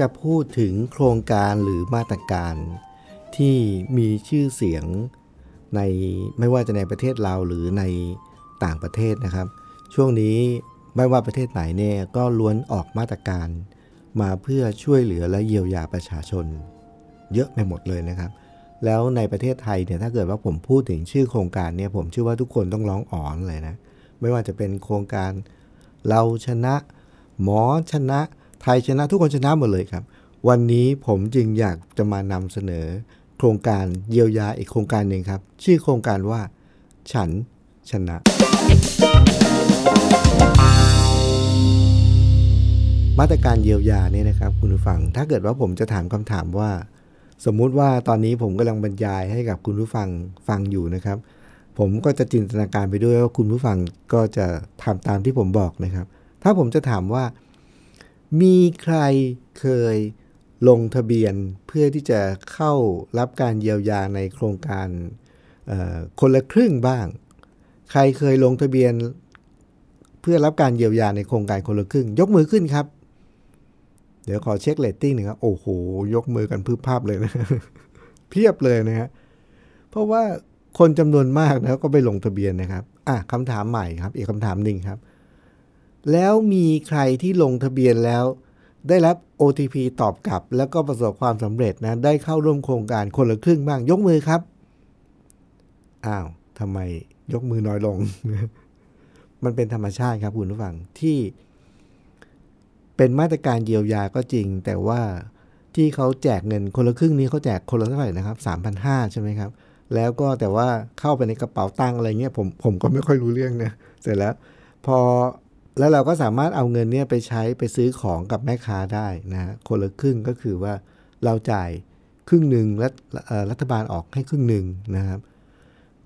จะพูดถึงโครงการหรือมาตรการที่มีชื่อเสียงในไม่ว่าจะในประเทศเราหรือในต่างประเทศนะครับ ช่วงนี้ไม่ว่าประเทศไหนเนี่ยก็ล้วนออกมาตรการ มาเพื่อช่วยเหลือและเยียวยาประชาชน เยอะไปหมดเลยนะครับ แล้วในประเทศไทยเนี่ยถ้าเกิดว่าผมพูดถึงชื่อโครงการเนี่ยผมเชื่อว่าทุกคนต้องร้องอ๋อนเลยนะไม่ว่าจะเป็นโครงการเราชนะ หมอชนะ ไทยชนะทุกคนชนะหมดเลยครับ วันนี้ผมจึงอยากจะมานำเสนอ โครงการเยียวยาอีกโครงการหนึ่งครับ ชื่อโครงการว่า ฉันชนะ มาตรการเยียวยาเนี่ยนะครับ คุณผู้ฟัง ถ้าเกิดว่าผมจะถามคำถามว่า สมมุติว่าตอนนี้ผมกำลังบรรยายให้กับคุณผู้ฟังฟังอยู่นะครับ ผมก็จะจินตนาการไปด้วยว่าคุณผู้ฟังก็จะทำตามที่ผมบอกนะครับ ถ้าผมจะถามว่า มีใครเคยลงทะเบียนเพื่อที่จะเข้ารับการเยียวยาในโครงการคนละครึ่งบ้าง ใครเคยลงทะเบียน เพื่อรับการเยียวยาในโครงการคนละครึ่ง ยกมือขึ้นครับ เดี๋ยวขอเช็คเลตติ้งหนึ่งครับ โอ้โห ยกมือกันพึ่บพั่บเลยนะ เพียบเลยนะฮะ เพราะว่าคนจำนวนมากนะก็ไปลงทะเบียนนะครับ อะคำถามใหม่ครับ อีกคำถามหนึ่งครับ แล้วมีใครที่ลงทะเบียนแล้ว ได้รับ OTP ตอบกลับ แล้วก็ประสบความสำเร็จนะได้เข้าร่วมโครงการคนละครึ่งบ้างยกมือครับ อ้าวทำไมยกมือน้อยลง มันเป็นธรรมชาติครับคุณผู้ฟังที่ เป็นมาตรการเยียวยาก็จริง แต่ว่าที่เขาแจกเงินคนละครึ่งนี้เขาแจกคนละเท่าไหร่นะครับ3,500ใช่ไหมครับ แล้วก็แต่ว่าเข้าไปในกระเป๋าตังค์อะไรเงี้ยผมผมก็ไม่ค่อยรู้เรื่องนะเสร็จแล้ว พอ แล้วเราก็สามารถเอาเงินเนี่ยไปใช้ไปซื้อของกับแม่ค้าได้นะคนละครึ่งก็คือว่าเราจ่ายครึ่งหนึ่งและรัฐบาลออกให้ครึ่งหนึ่งนะครับ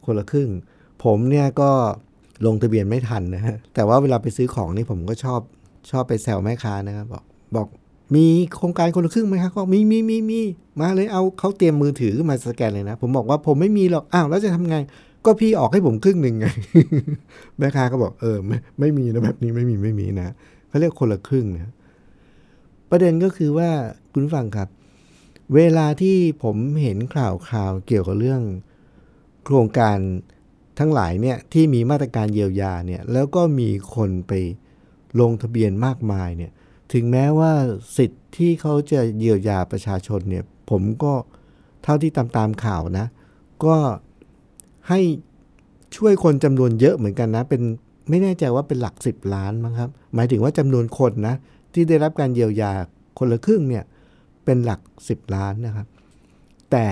คนละครึ่ง ผมเนี่ยก็ลงทะเบียนไม่ทันนะฮะแต่ว่าเวลาไปซื้อของนี่ผมก็ชอบชอบไปแซวแม่ค้านะครับบอกบอกมีโครงการคนละครึ่งไหมครับก็มีมีมีมีมาเลยเอาเขาเตรียมมือถือมาสแกนเลยนะ ผมบอกว่าผมไม่มีหรอกอ้าวแล้วจะทำไง ก็พี่ออกให้ผมครึ่งหนึ่งไงแม่ค้าก็บอกเออไม่ไม่มีนะแบบนี้ไม่มีไม่มีนะเขาเรียกคนละครึ่งนะประเด็นก็คือว่าคุณฟังครับ เวลาที่ผมเห็นข่าวข่าวเกี่ยวกับเรื่อง โครงการทั้งหลายเนี่ยที่มีมาตรการเยียวยาเนี่ยแล้วก็มีคนไปลงทะเบียนมากมายเนี่ยถึงแม้ว่าสิทธิ์ที่เขาจะเยียวยาประชาชนเนี่ยผมก็เท่าที่ตามตามข่าวนะ ก็ ให้ช่วยคนจำนวนเยอะเหมือนกันนะ เป็นไม่แน่ใจว่าเป็นหลักสิบล้านมั้งครับ หมายถึงว่าจำนวนคนนะ ที่ได้รับการเยียวยาคนละครึ่งเนี่ย เป็นหลักสิบล้านนะครับ แต่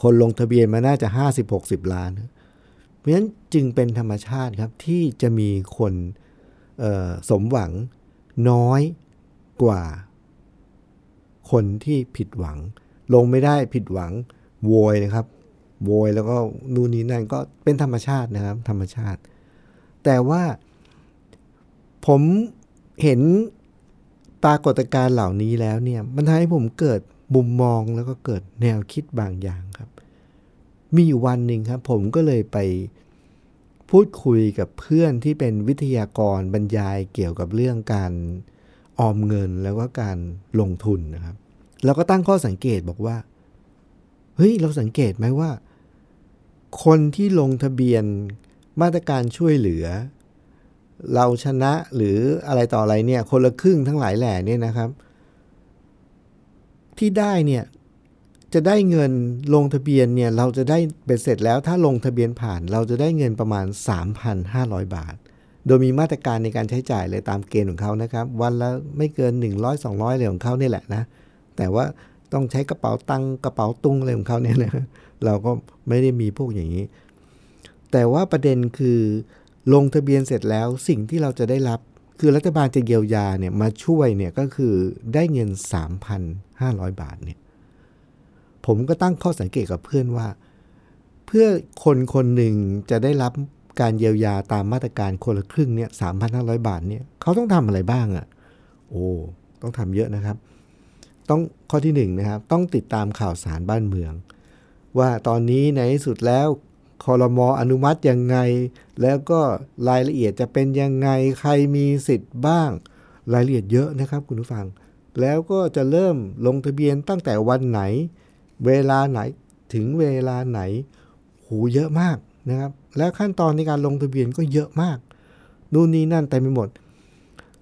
คนลงทะเบียนมาน่าจะ 50-60 ล้าน เพราะฉะนั้นจึงเป็นธรรมชาติครับ ที่จะมีคนสมหวังน้อยกว่า คนที่ผิดหวัง ลงไม่ได้ผิดหวังโวยนะครับ โวยแล้วก็นู่นนี่นั่นก็เป็นธรรมชาตินะครับ ธรรมชาติ แต่ว่าผมเห็นปรากฏการณ์เหล่านี้แล้วเนี่ย มันทำให้ผมเกิดมุมมองแล้วก็เกิดแนวคิดบางอย่างครับ มีอยู่วันหนึ่งครับ ผมก็เลยไปพูดคุยกับเพื่อนที่เป็นวิทยากรบรรยายเกี่ยวกับเรื่องการออมเงินแล้วก็การลงทุนนะครับ แล้วก็ตั้งข้อสังเกตบอกว่า เฮ้ย เราสังเกตไหมว่า คนที่ลงทะเบียนมาตรการช่วยเหลือ เราชนะหรืออะไรต่ออะไรเนี่ย คนละครึ่งทั้งหลายแหล่เนี่ยนะครับ ที่ได้เนี่ยจะได้เงินลงทะเบียนเนี่ยเราจะได้เบ็ดเสร็จแล้วถ้าลงทะเบียนผ่านเราจะได้เงินประมาณ 3,500 บาท โดยมีมาตรการในการใช้จ่ายเลยตามเกณฑ์ของเขานะครับ วันละไม่เกิน 100 200อะไรของเขาเนี่ยแหละนะ แต่ว่าต้องใช้กระเป๋าตังกระเป๋าตุงอะไรของเขาเนี่ยนะ เราก็ไม่ได้มีพวกอย่างนี้ แต่ว่าประเด็นคือลงทะเบียนเสร็จแล้วสิ่งที่เราจะได้รับ คือรัฐบาลจะเยียวยาเนี่ยมาช่วยเนี่ยก็คือได้เงิน 3,500 บาทเนี่ยผมก็ตั้งข้อสังเกตกับเพื่อนว่า เพื่อคนคนหนึ่งจะได้รับการเยียวยาตามมาตรการคนละครึ่งเนี่ย3,500บาทเนี่ยเขาต้องทำอะไรบ้างอะ่ะ โอ้ต้องทำเยอะนะครับ ต้องข้อที่หนึ่งนะครับ ต้องติดตามข่าวสารบ้านเมือง ว่าตอนนี้ในที่สุดแล้วคอรมออนุมัติยังไง แล้วก็รายละเอียดจะเป็นยังไงใครมีสิทธิ์บ้าง รายละเอียดเยอะนะครับคุณผู้ฟัง แล้วก็จะเริ่มลงทะเบียนตั้งแต่วันไหน เวลาไหนถึงเวลาไหนหูเยอะมากนะครับ แล้วขั้นตอนในการลงทะเบียนก็เยอะมากนู่นนี่นั่นเต็มไปหมด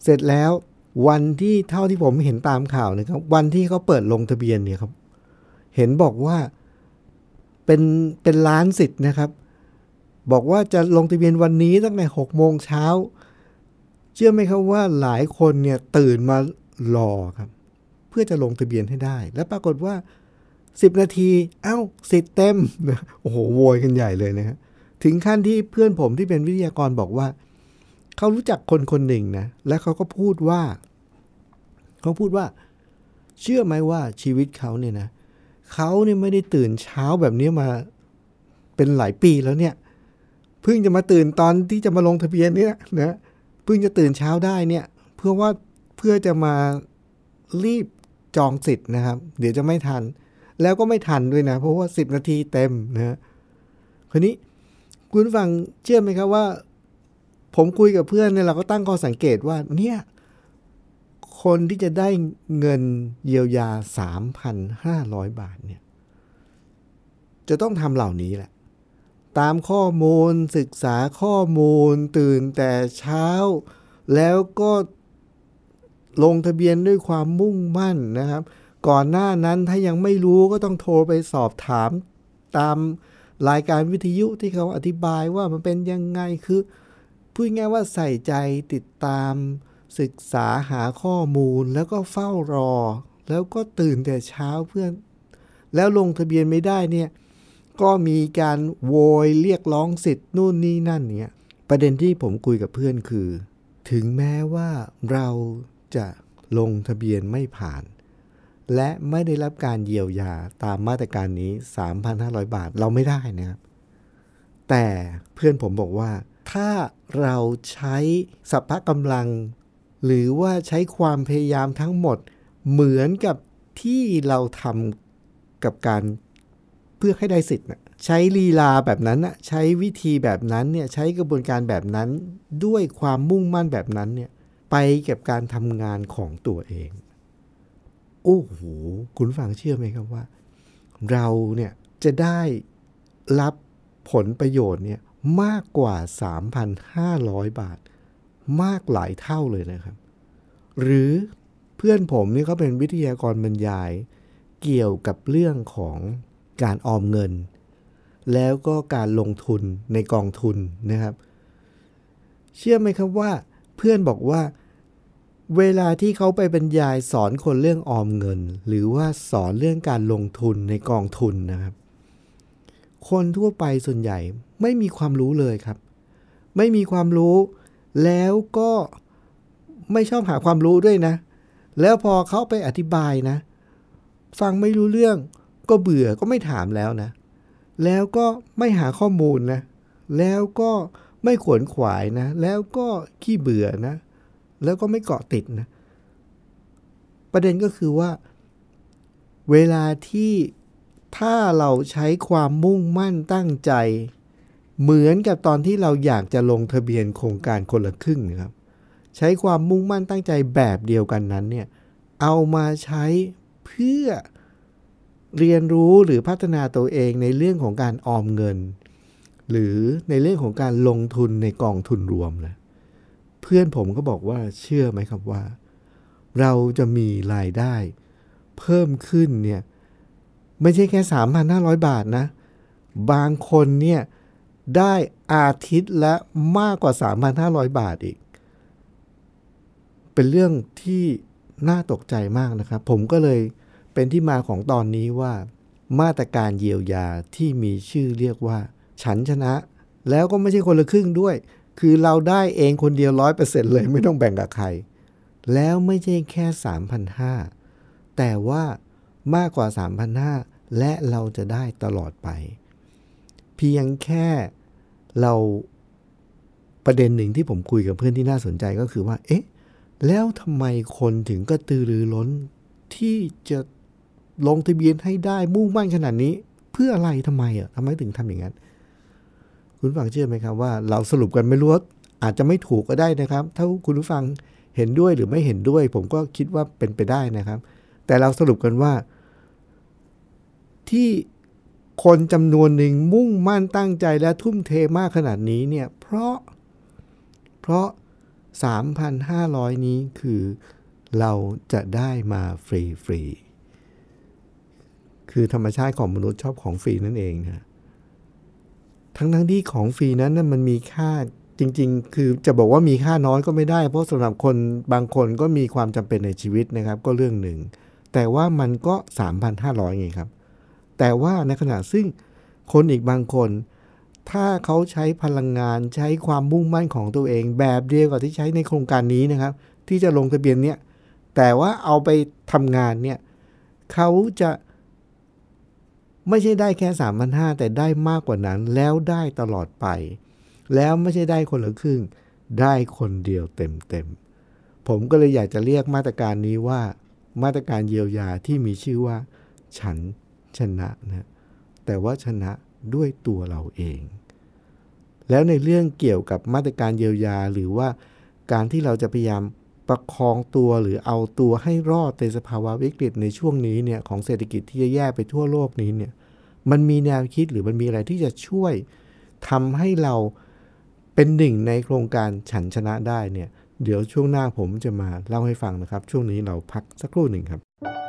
เสร็จแล้ววันที่เท่าที่ผมเห็นตามข่าวนะครับ วันที่เขาเปิดลงทะเบียนเนี่ยครับ เห็นบอกว่า เป็นเป็นล้านสิทธิ์นะครับ บอกว่าจะลงทะเบียนวันนี้ตั้งแต่หกโมงเช้า เชื่อไหมครับว่าหลายคนเนี่ยตื่นมารอครับ เพื่อจะลงทะเบียนให้ได้ แล้วปรากฏว่า 10 นาทีเอา้าสิทธิ์เต็มโอ้โหโวยกันใหญ่เลยนะฮะถึงขั้นที่เพื่อนผมที่เป็นวิทยากรบอกว่าเขารู้จักคนคนหนึ่งนะ และเขาก็พูดว่า เขาพูดว่า เชื่อไหมว่าชีวิตเขาเนี่ยนะ เขาเนี่ยไม่ได้ตื่นเช้าแบบนี้มาเป็นหลายปีแล้วเนี่ย เพิ่งจะมาตื่นตอนที่จะมาลงทะเบียนเนี่ยนะเพิ่งจะตื่นเช้าได้เนี่ย เพื่อว่าเพื่อจะมารีบจองสิทธิ์นะครับ เดี๋ยวจะไม่ทัน แล้วก็ไม่ทันด้วยนะ เพราะว่า 10 นาทีเต็มนะคนนี้คุณฟังเชื่อไหมครับว่า ผมคุยกับเพื่อนเนี่ยเราก็ตั้งข้อสังเกตว่าเนี่ย คนที่จะได้เงินเยียวยา 3,500 บาทเนี่ยจะต้องทำเหล่านี้แหละ ตามข้อมูลศึกษาข้อมูลตื่นแต่เช้า แล้วก็ลงทะเบียนด้วยความมุ่งมั่นนะครับ ก่อนหน้านั้นถ้ายังไม่รู้ก็ต้องโทรไปสอบถามตามรายการวิทยุที่เขาอธิบายว่ามันเป็นยังไงคือพูดง่ายว่าใส่ใจติดตาม ศึกษาหาข้อมูลแล้วก็เฝ้ารอ แล้วก็ตื่นแต่เช้าเพื่อน แล้วลงทะเบียนไม่ได้เนี่ยก็มีการโวยเรียกร้องสิทธิ์นู่นนี่นั่นเนี่ยประเด็นที่ผมคุยกับเพื่อนคือ ถึงแม้ว่าเราจะลงทะเบียนไม่ผ่าน และไม่ได้รับการเยียวยาตามมาตรการนี้ 3,500 บาทเราไม่ได้นะครับ แต่เพื่อนผมบอกว่า ถ้าเราใช้สัพพะกำลัง หรือว่าใช้ความพยายามทั้งหมดเหมือนกับที่เราทำกับการเพื่อให้ได้สิทธิ์นะใช้ลีลาแบบนั้นนะใช้วิธีแบบนั้นเนี่ยใช้กระบวนการแบบนั้นด้วยความมุ่งมั่นแบบนั้นเนี่ยไปกับการทำงานของตัวเอง โอ้โห คุณฟังเชื่อไหมครับว่า เราเนี่ยจะได้รับผลประโยชน์เนี่ยมากกว่า 3,500 บาท มากหลายเท่าเลยนะครับ หรือเพื่อนผมนี่เขาเป็นวิทยากรบรรยาย เกี่ยวกับเรื่องของการออมเงิน แล้วก็การลงทุนในกองทุนนะครับ เชื่อไหมครับว่า เพื่อนบอกว่า เวลาที่เขาไปบรรยายสอนคนเรื่องออมเงิน หรือว่าสอนเรื่องการลงทุนในกองทุนนะครับ คนทั่วไปส่วนใหญ่ไม่มีความรู้เลยครับ ไม่มีความรู้ แล้วก็ไม่ชอบหาความรู้ด้วยนะ แล้วพอเขาไปอธิบายนะ ฟังไม่รู้เรื่องก็เบื่อก็ไม่ถามแล้วนะ แล้วก็ไม่หาข้อมูลนะ แล้วก็ไม่ขวนขวายนะ แล้วก็ขี้เบื่อนะ แล้วก็ไม่เกาะติดนะ ประเด็นก็คือว่า เวลาที่ถ้าเราใช้ความมุ่งมั่นตั้งใจ เหมือนกับตอนที่เราอยากจะลงทะเบียนโครงการคนละครึ่งนะครับ ใช้ความมุ่งมั่นตั้งใจแบบเดียวกันนั้นเนี่ยเอามาใช้เพื่อเรียนรู้หรือพัฒนาตัวเองในเรื่องของการออมเงิน หรือในเรื่องของการลงทุนในกองทุนรวมนะเพื่อนผมก็บอกว่าเชื่อไหมครับว่า เราจะมีรายได้ เพิ่มขึ้นเนี่ยไม่ใช่แค่ 3,500 บาทนะ บางคนเนี่ย ได้อาทิตย์ละมากกว่า 3,500 บาทอีก เป็นเรื่องที่น่าตกใจมากนะครับ ผมก็เลยเป็นที่มาของตอนนี้ว่า มาตรการเยียวยาที่มีชื่อเรียกว่า ฉันชนะ แล้วก็ไม่ใช่คนละครึ่งด้วย คือเราได้เองคนเดียวร้อยเปอร์เซ็นเลยไม่ต้องแบ่งกับใคร แล้วไม่ใช่แค่สามพันห้าแต่ว่ามากกว่าสามพันห้าและเราจะได้ตลอดไป เพียงแค่ เราประเด็นหนึ่งที่ผมคุยกับเพื่อนที่น่าสนใจก็คือว่า เอ๊ะ แล้วทำไมคนถึงกระตือรือร้นที่จะลงทะเบียนให้ได้มุ่งมั่นขนาดนี้ เพื่ออะไรทำไมอะทำไมถึงทำอย่างนั้น คุณฟังเชื่อไหมครับว่า เราสรุปกันไม่รู้อาจจะไม่ถูกก็ได้นะครับ ถ้าคุณผู้ฟังเห็นด้วยหรือไม่เห็นด้วย ผมก็คิดว่าเป็นไปได้นะครับ แต่เราสรุปกันว่า ที่ คนจำนวนหนึ่งมุ่งมั่นตั้งใจและทุ่มเทมากขนาดนี้เนี่ยเพราะเพราะ 3,500 นี้คือเราจะได้มาฟรีฟรีคือธรรมชาติของมนุษย์ชอบของฟรีนั่นเองนะทั้งทั้งที่ของฟรีนั้นมันมีค่าจริง ๆ คือจะบอกว่ามีค่าน้อยก็ไม่ได้ เพราะสำหรับคนบางคนก็มีความจำเป็นในชีวิตนะครับ ก็เรื่องหนึ่ง แต่ว่ามันก็ 3,500ไงครับ แต่ว่าในขณะซึ่งคนอีกบางคน ถ้าเขาใช้พลังงานใช้ความมุ่งมั่นของตัวเอง แบบเดียวกับที่ใช้ในโครงการนี้นะครับ ที่จะลงทะเบียนเนี่ยแต่ว่าเอาไปทำงานเนี่ยเขาจะไม่ใช่ได้แค่3 5 0 0แต่ได้มากกว่านั้นแล้วได้ตลอดไป แล้วไม่ใช่ได้คนละครึ่ง ได้คนเดียวเต็มๆ ผมก็เลยอยากจะเรียกมาตรการนี้ว่า มาตรการเยียวยาที่มีชื่อว่า ฉัน ชนะนะแต่ว่าชนะด้วยตัวเราเอง แล้วในเรื่องเกี่ยวกับมาตรการเยียวยาหรือว่าการที่เราจะพยายามประคองตัวหรือเอาตัวให้รอดในสภาวะวิกฤตในช่วงนี้เนี่ยของเศรษฐกิจที่แย่ไปทั่วโลกนี้เนี่ยมันมีแนวคิดหรือมันมีอะไรที่จะช่วยทำให้เราเป็นหนึ่งในโครงการฉันชนะได้เนี่ย เดี๋ยวช่วงหน้าผมจะมาเล่าให้ฟังนะครับ ช่วงนี้เราพักสักครู่หนึ่งครับ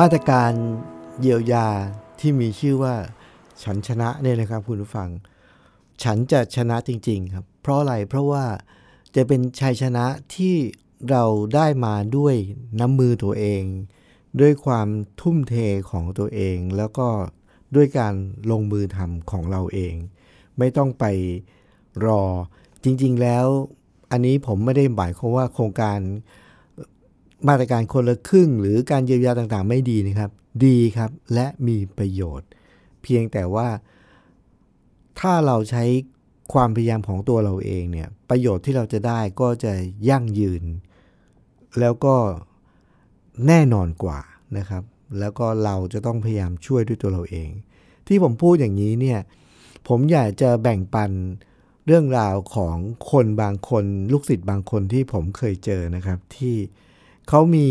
มาตรการเยียวยาที่มีชื่อว่า ฉันชนะเนี่ยนะครับคุณผู้ฟัง ฉันจะชนะจริง ๆ ครับ เพราะอะไรเพราะว่าจะเป็นชัยชนะที่เราได้มาด้วยน้ำมือตัวเอง ด้วยความทุ่มเทของตัวเอง แล้วก็ด้วยการลงมือทำของเราเอง ไม่ต้องไปรอจริง ๆ แล้ว อันนี้ผมไม่ได้หมายความว่าโครงการ มาตรการคนละครึ่ง หรือการเยียวยาต่างๆ ไม่ดีนะครับ ดีครับและมีประโยชน์ เพียงแต่ว่า ถ้าเราใช้ความพยายามของตัวเราเองเนี่ยประโยชน์ที่เราจะได้ก็จะยั่งยืน แล้วก็แน่นอนกว่านะครับ แล้วก็เราจะต้องพยายามช่วยด้วยตัวเราเอง ที่ผมพูดอย่างนี้เนี่ยผมอยากจะแบ่งปันเรื่องราวของคนบางคน ลูกศิษย์บางคนที่ผมเคยเจอนะครับที่ เขามี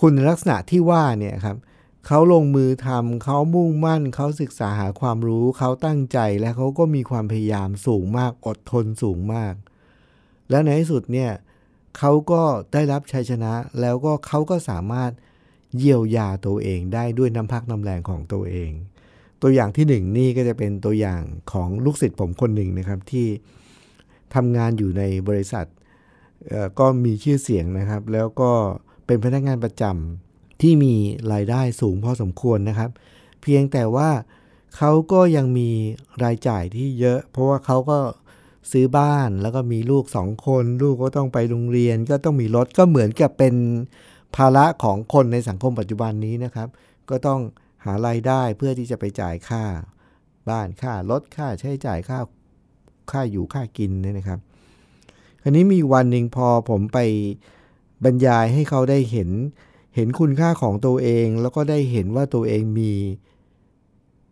คุณลักษณะที่ว่าเนี่ยครับเขาลงมือทำเขามุ่งมั่น เขาศึกษาหาความรู้เขาตั้งใจและเขาก็มีความพยายามสูงมากอดทนสูงมาก และในที่สุดเนี่ยเขาก็ได้รับชัยชนะ แล้วก็เขาก็สามารถเยียวยาตัวเองได้ด้วยน้ำพักน้ำแรงของตัวเอง ตัวอย่างที่หนึ่งนี่ก็จะเป็นตัวอย่างของลูกศิษย์ผมคนหนึ่งนะครับที่ทำงานอยู่ในบริษัท ก็มีชื่อเสียงนะครับ แล้วก็เป็นพนักงานประจำที่มีรายได้สูงพอสมควรนะครับ เพียงแต่ว่าเขาก็ยังมีรายจ่ายที่เยอะ เพราะว่าเขาก็ซื้อบ้านแล้วก็มีลูกสองคน ลูกก็ต้องไปโรงเรียน ก็ต้องมีรถก็เหมือนกับเป็นภาระของคนในสังคมปัจจุบันนี้นะครับ ก็ต้องหารายได้เพื่อที่จะไปจ่ายค่า บ้านค่ารถค่าใช้จ่ายค่าค่าอยู่ค่ากินเนี่ยนะครับ คราวนี้มีวันหนึ่งพอผมไปบรรยายให้เขาได้เห็น เห็นคุณค่าของตัวเอง แล้วก็ได้เห็นว่าตัวเองมี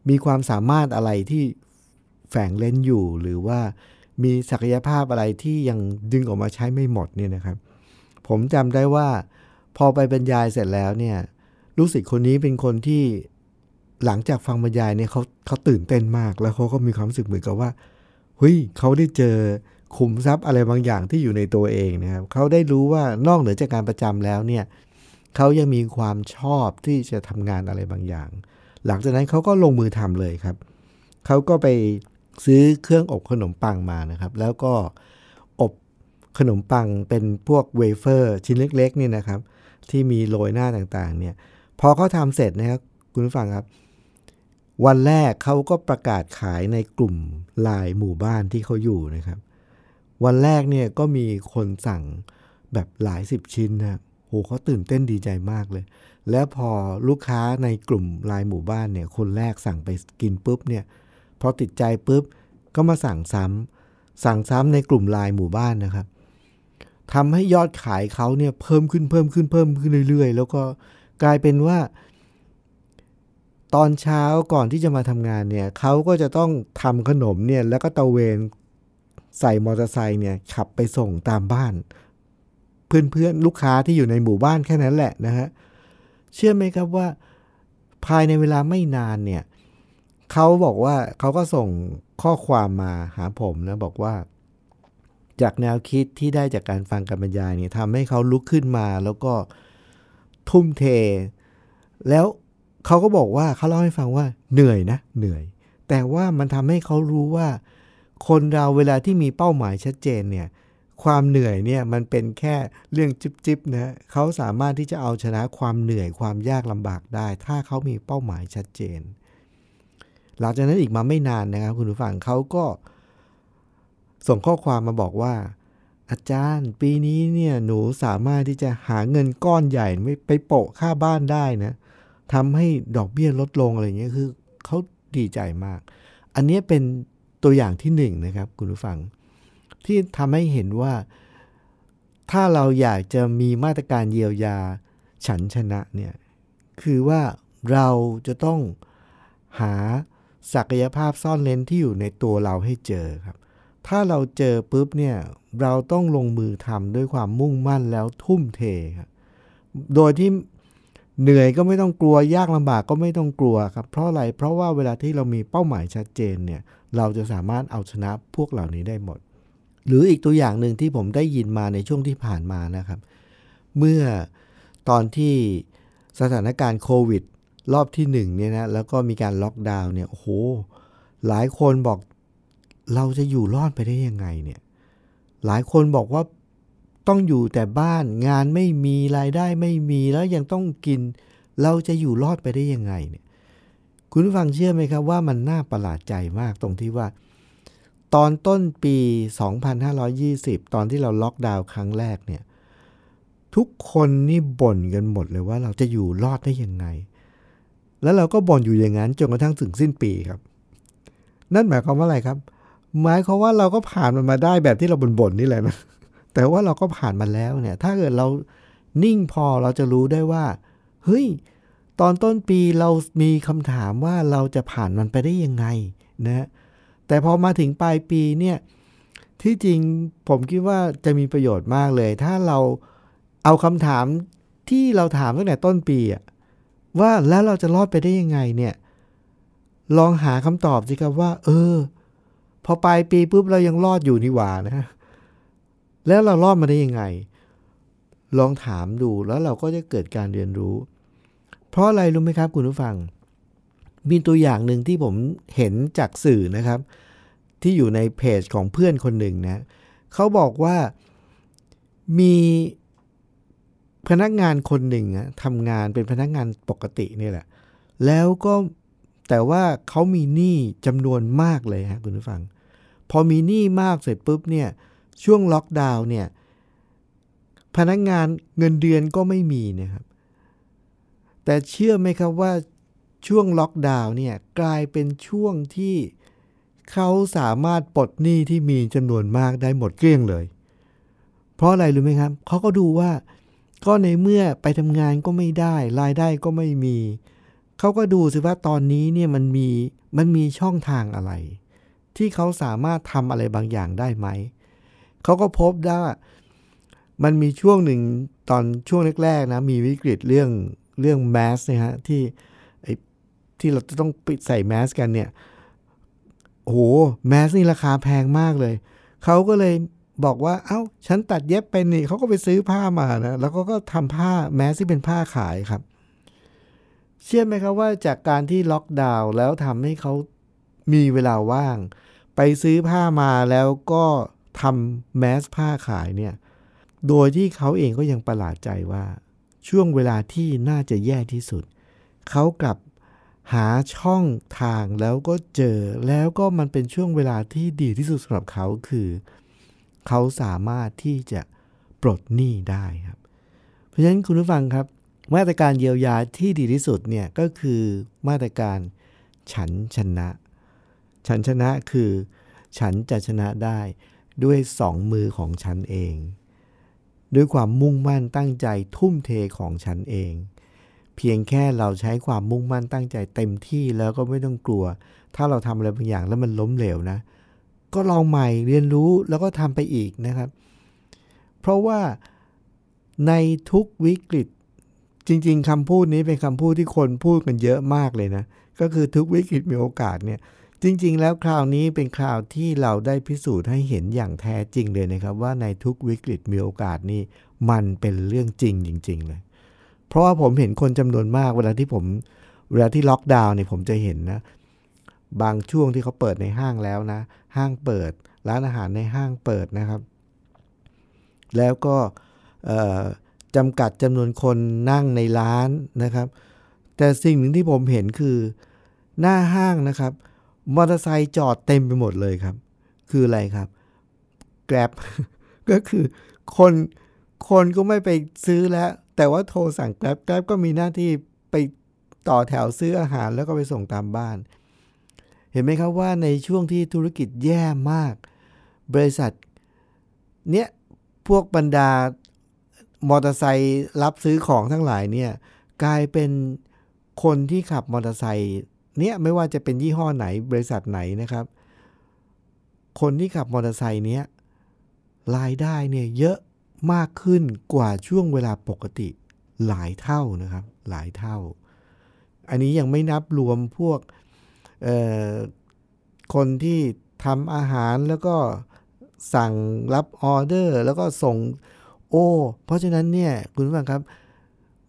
มีความสามารถอะไรที่แฝงเล่นอยู่ หรือว่ามีศักยภาพอะไรที่ยังดึงออกมาใช้ไม่หมดเนี่ยนะครับ ผมจำได้ว่า พอไปบรรยายเสร็จแล้วเนี่ยลูกศิษย์คนนี้เป็นคนที่หลังจากฟังบรรยายเนี่ยเขาเขาตื่นเต้นมาก แล้วเขาก็มีความรู้สึกเหมือนกับว่าเฮ้ยเขาได้เจอ ขุมทรัพย์อะไรบางอย่างที่อยู่ในตัวเองนะครับเขาได้รู้ว่านอกเหนือจากการประจำแล้วเนี่ยเขายังมีความชอบที่จะทำงานอะไรบางอย่าง หลังจากนั้นเขาก็ลงมือทำเลยครับเขาก็ไปซื้อเครื่องอบขนมปังมานะครับ แล้วก็อบขนมปังเป็นพวกเวเฟอร์ชิ้นเล็กๆนี่นะครับ ที่มีโรยหน้าต่างๆ เนี่ย พอเขาทำเสร็จนะครับคุณผู้ฟังครับ วันแรกเขาก็ประกาศขายในกลุ่มลายหมู่บ้านที่เขาอยู่นะครับ วันแรกเนี่ยก็มีคนสั่งแบบหลายสิบชิ้นนะโหเขาตื่นเต้นดีใจมากเลย แล้วพอลูกค้าในกลุ่มลายหมู่บ้านเนี่ย คนแรกสั่งไปกินปุ๊บเนี่ยพอติดใจปุ๊บก็มาสั่งซ้ำสั่งซ้ำในกลุ่มลายหมู่บ้านนะครับทำให้ยอดขายเขาเนี่ยเพิ่มขึ้นเพิ่มขึ้นเพิ่มขึ้นเรื่อย ๆ แล้วก็กลายเป็นว่า ตอนเช้าก่อนที่จะมาทำงานเนี่ยเขาก็จะต้องทำขนมเนี่ยแล้วก็ตะเวน ใส่มอเตอร์ไซค์เนี่ยขับไปส่งตามบ้าน เพื่อนๆลูกค้าที่อยู่ในหมู่บ้านแค่นั้นแหละนะฮะเชื่อไหมครับว่าภายในเวลาไม่นานเนี่ยเขาบอกว่าเขาก็ส่งข้อความมาหาผมนะบอกว่า จากแนวคิดที่ได้จากการฟังการบรรยายเนี่ยทำให้เขาลุกขึ้นมาแล้วก็ทุ่มเท แล้วเขาก็บอกว่าเขาเล่าให้ฟังว่าเหนื่อยนะเหนื่อย แต่ว่ามันทำให้เขารู้ว่า คนเราเวลาที่มีเป้าหมายชัดเจนเนี่ยความเหนื่อยเนี่ยมันเป็นแค่เรื่องจิบๆนะเขาสามารถที่จะเอาชนะความเหนื่อยความยากลำบากได้ ถ้าเขามีเป้าหมายชัดเจน หลังจากนั้นอีกมาไม่นานนะครับคุณผู้ฟังเขาก็ส่งข้อความมาบอกว่า อาจารย์ ปีนี้เนี่ยหนูสามารถที่จะหาเงินก้อนใหญ่ไม่ไปโปะค่าบ้านได้นะทำให้ดอกเบี้ยลดลงอะไรเงี้ยคือเขาดีใจมาก อันนี้เป็น ตัวอย่างที่หนึ่งนะครับคุณผู้ฟัง ที่ทำให้เห็นว่า ถ้าเราอยากจะมีมาตรการเยียวยาฉันชนะเนี่ยคือว่าเราจะต้องหาศักยภาพซ่อนเลนที่อยู่ในตัวเราให้เจอครับ ถ้าเราเจอปุ๊บเนี่ยเราต้องลงมือทำด้วยความมุ่งมั่นแล้วทุ่มเทครับโดยที่เหนื่อยก็ไม่ต้องกลัวยากลำบากก็ไม่ต้องกลัวครับ เพราะอะไรเพราะว่าเวลาที่เรามีเป้าหมายชัดเจนเนี่ย เราจะสามารถเอาชนะพวกเหล่านี้ได้หมด หรืออีกตัวอย่างหนึ่งที่ผมได้ยินมาในช่วงที่ผ่านมานะครับ เมื่อตอนที่สถานการณ์โควิด รอบที่หนึ่งเนี่ยนะแล้วก็มีการล็อกดาวน์เนี่ยโอ้โหหลายคนบอกเราจะอยู่รอดไปได้ยังไงเนี่ยหลายคนบอกว่าต้องอยู่แต่บ้านงานไม่มีรายได้ไม่มีแล้วยังต้องกิน เราจะอยู่รอดไปได้ยังไงเนี่ย คุณผู้ฟังเชื่อไหมครับว่ามันน่าประหลาดใจมากตรงที่ว่า ตอนต้นปี 2520 ตอนที่เราล็อกดาวน์ครั้งแรกเนี่ยทุกคนนี่บ่นกันหมดเลยว่าเราจะอยู่รอดได้ยังไง แล้วเราก็บ่นอยู่อย่างนั้นจนกระทั่งถึงสิ้นปีครับ นั่นหมายความว่าอะไรครับ หมายความว่าเราก็ผ่านมันมาได้แบบที่เราบ่นๆนี่แหละนะ แต่ว่าเราก็ผ่านมาแล้วเนี่ย ถ้าเกิดเรานิ่งพอเราจะรู้ได้ว่า เฮ้ย ตอนต้นปีเรามีคำถามว่าเราจะผ่านมันไปได้ยังไงนะแต่พอมาถึงปลายปีเนี่ยที่จริงผมคิดว่าจะมีประโยชน์มากเลย ถ้าเราเอาคำถามที่เราถามตั้งแต่ต้นปีอะว่าแล้วเราจะรอดไปได้ยังไงเนี่ยลองหาคำตอบสิครับว่า เออ พอปลายปีปุ๊บเรายังรอดอยู่นี่หว่านะ แล้วเรารอดมาได้ยังไง ลองถามดูแล้วเราก็จะเกิดการเรียนรู้ เพราะอะไรรู้ไหมครับ คุณผู้ฟัง มีตัวอย่างหนึ่งที่ผมเห็นจากสื่อนะครับ ที่อยู่ในเพจของเพื่อนคนหนึ่งนะเขาบอกว่ามีพนักงานคนหนึ่งทำงานเป็นพนักงานปกตินี่แหละ แล้วก็แต่ว่าเขามีหนี้จำนวนมากเลยฮะคุณผู้ฟัง พอมีหนี้มากเสร็จปุ๊บเนี่ยช่วงล็อกดาวน์เนี่ยพนักงานเงินเดือนก็ไม่มีนะครับ แต่เชื่อไหมครับว่าช่วงล็อกดาวน์เนี่ยกลายเป็นช่วงที่เขาสามารถปลดหนี้ที่มีจำนวนมากได้หมดเกลี้ยงเลย เพราะอะไรรู้ไหมครับเขาก็ดูว่าก็ในเมื่อไปทำงานก็ไม่ได้ รายได้ก็ไม่มีเขาก็ดูสิว่าตอนนี้เนี่ยมันมีมันมีช่องทางอะไร ที่เขาสามารถทำอะไรบางอย่างได้ไหมเขาก็พบได้ว่ามันมีช่วงหนึ่งตอนช่วงแรกๆนะมีวิกฤตเรื่อง เรื่องแมสนะฮะที่ที่เราจะต้องปิดใส่แมสกันเนี่ยโอ้โหแมสนี่ราคาแพงมากเลย เขาก็เลยบอกว่าเอา้า ฉันตัดเย็บเป็นนี่เขาก็ไปซื้อผ้ามานะ แล้วก็ก็ทำผ้าแม้ที่เป็นผ้าขายครับ เชื่อไหมครับว่าจากการที่ล็อกดาวน์แล้วทำให้เขามีเวลาว่าง ไปซื้อผ้ามาแล้วก็ทำแมสผ้าขายเนี่ย โดยที่เขาเองก็ยังประหลาดใจว่า ช่วงเวลาที่น่าจะแย่ที่สุด เขากลับหาช่องทางแล้วก็เจอแล้วก็มันเป็นช่วงเวลาที่ดีที่สุดสำหรับเขาคือ เขาสามารถที่จะปลดหนี้ได้ครับ เพราะฉะนั้นคุณผู้ฟังครับ มาตรการเยียวยาที่ดีที่สุดเนี่ยก็คือมาตรการฉันชนะ ฉันชนะคือ ฉันจะชนะได้ด้วยสองมือของฉันเอง ด้วยความมุ่งมั่นตั้งใจทุ่มเทของฉันเอง เพียงแค่เราใช้ความมุ่งมั่นตั้งใจเต็มที่แล้วก็ไม่ต้องกลัว ถ้าเราทำอะไรบางอย่างแล้วมันล้มเหลวนะ ก็ลองใหม่เรียนรู้แล้วก็ทำไปอีกนะครับ เพราะว่าในทุกวิกฤตจริง ๆคำพูดนี้เป็นคำพูดที่คนพูดกันเยอะมากเลยนะ ก็คือทุกวิกฤตมีโอกาสเนี่ย จริงๆ แล้วคราวนี้เป็นคราวที่เราได้พิสูจน์ให้เห็นอย่างแท้จริงเลยนะครับ ว่าในทุกวิกฤตมีโอกาสนี่มันเป็นเรื่องจริงจริง ๆ เลย เพราะว่าผมเห็นคนจำนวนมากเวลาที่ผมเวลาที่ล็อกดาวน์เนี่ยผมจะเห็นนะ บางช่วงที่เขาเปิดในห้างแล้วนะ ห้างเปิด ร้านอาหารในห้างเปิดนะครับ แล้วก็จำกัดจำนวนคนนั่งในร้านนะครับ แต่สิ่งหนึ่งที่ผมเห็นคือหน้าห้างนะครับ มอเตอร์ไซค์จอดเต็มไปหมดเลยครับ คืออะไรครับ แกร็บก็คือคนคนก็ไม่ไปซื้อแล้ว แต่ว่าโทรสั่งแกร็บแกร็บก็มีหน้าที่ไปต่อแถวซื้ออาหารแล้วก็ไปส่งตามบ้าน เห็นไหมครับว่าในช่วงที่ธุรกิจแย่มาก บริษัท เนี้ยพวกบรรดามอเตอร์ไซค์รับซื้อของทั้งหลายเนี่ยกลายเป็นคนที่ขับมอเตอร์ไซค์ เนี่ยไม่ว่าจะเป็นยี่ห้อไหนบริษัทไหนนะครับ คนที่ขับมอเตอร์ไซค์เนี้ยรายได้เนี่ยเยอะมากขึ้นกว่าช่วงเวลาปกติหลายเท่านะครับ หลายเท่า อันนี้ยังไม่นับรวมพวกคนที่ทำอาหารแล้วก็สั่งรับออเดอร์ แล้วก็ส่งโอ้ เพราะฉะนั้นเนี่ยคุณผู้ฟังครับ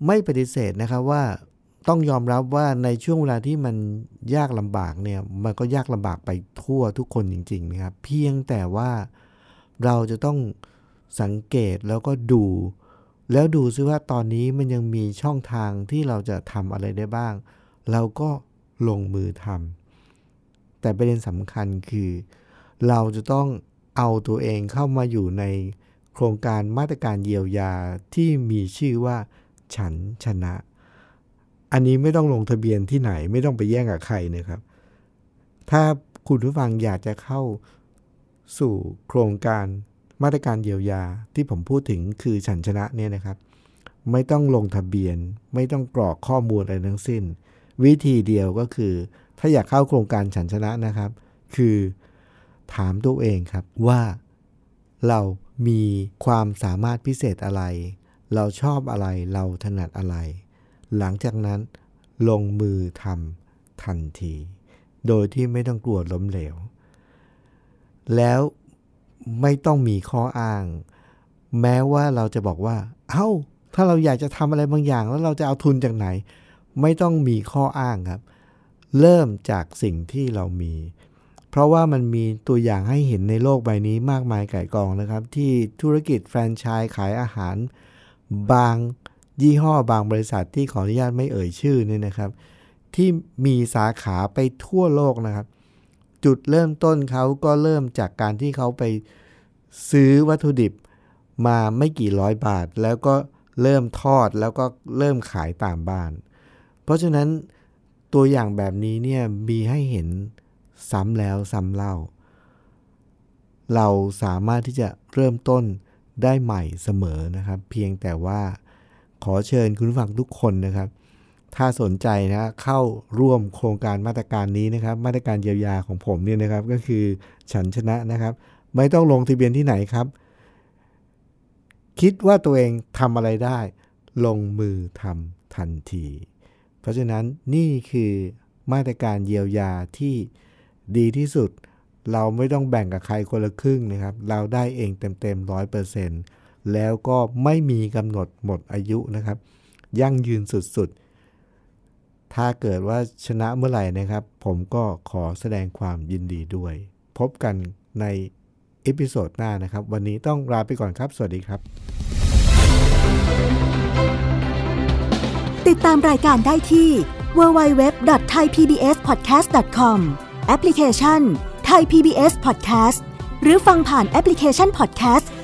ไม่ปฏิเสธนะครับว่า ต้องยอมรับว่าในช่วงเวลาที่มันยากลำบากเนี่ยมันก็ยากลำบากไปทั่วทุกคนจริง ๆ นะครับ เพียงแต่ว่าเราจะต้องสังเกตแล้วก็ดู แล้วดูซิว่าตอนนี้มันยังมีช่องทางที่เราจะทำอะไรได้บ้าง เราก็ลงมือทำแต่ประเด็นสำคัญคือ เราจะต้องเอาตัวเองเข้ามาอยู่ในโครงการมาตรการเยียวยาที่มีชื่อว่า ฉันชนะ อันนี้ไม่ต้องลงทะเบียนที่ไหน ไม่ต้องไปแย่งกับใครนะครับ ถ้าคุณผู้ฟังอยากจะเข้าสู่โครงการมาตรการเยียวยาที่ผมพูดถึงคือฉันชนะเนี่ยนะครับ ไม่ต้องลงทะเบียน ไม่ต้องกรอกข้อมูลอะไรทั้งสิ้น วิธีเดียวก็คือ ถ้าอยากเข้าโครงการฉันชนะนะครับ คือถามตัวเองครับว่าเรามีความสามารถพิเศษอะไร เราชอบอะไรเราถนัดอะไร หลังจากนั้นลงมือทำทันที โดยที่ไม่ต้องกลัวล้มเหลว แล้วไม่ต้องมีข้ออ้าง แม้ว่าเราจะบอกว่า เอา้า ถ้าเราอยากจะทำอะไรบางอย่าง แล้วเราจะเอาทุนจากไหน ไม่ต้องมีข้ออ้างครับ เริ่มจากสิ่งที่เรามี เพราะว่ามันมีตัวอย่างให้เห็นในโลกใบนี้มากมายไก่กองนะครับ ที่ธุรกิจแฟรนไชส์ขายอาหารบาง ยี่ห้อบางบริษัทที่ขออนุญาตไม่เอ่ยชื่อเนี่ยนะครับ ที่มีสาขาไปทั่วโลกนะครับ จุดเริ่มต้นเขาก็เริ่มจากการที่เขาไปซื้อวัตถุดิบมาไม่กี่ร้อยบาท แล้วก็เริ่มทอดแล้วก็เริ่มขายตามบ้าน เพราะฉะนั้นตัวอย่างแบบนี้เนี่ยมีให้เห็นซ้ำแล้วซ้ำเล่า เราสามารถที่จะเริ่มต้นได้ใหม่เสมอนะครับ เพียงแต่ว่า ขอเชิญคุณผู้ฟังทุกคนนะครับ ถ้าสนใจนะเข้าร่วมโครงการมาตรการนี้นะครับ มาตรการเยียวยาของผมเนี่ยนะครับก็คือฉันชนะนะครับ ไม่ต้องลงทะเบียนที่ไหนครับ คิดว่าตัวเองทำอะไรได้ ลงมือทำทันที เพราะฉะนั้นนี่คือมาตรการเยียวยาที่ดีที่สุด เราไม่ต้องแบ่งกับใครคนละครึ่งนะครับ เราได้เองเต็มๆร้อยเปอร์เซ็นต์ แล้วก็ไม่มีกำหนดหมดอายุนะครับ ยั่งยืนสุดๆ ถ้าเกิดว่าชนะเมื่อไหร่นะครับ ผมก็ขอแสดงความยินดีด้วย พบกันใน episode หน้านะครับ วันนี้ต้องลาไปก่อนครับ สวัสดีครับ ติดตามรายการได้ที่ www.thaipbspodcast.com แอปพลิเคชัน Thai PBS Podcast หรือฟังผ่านแอปพลิเคชัน Podcast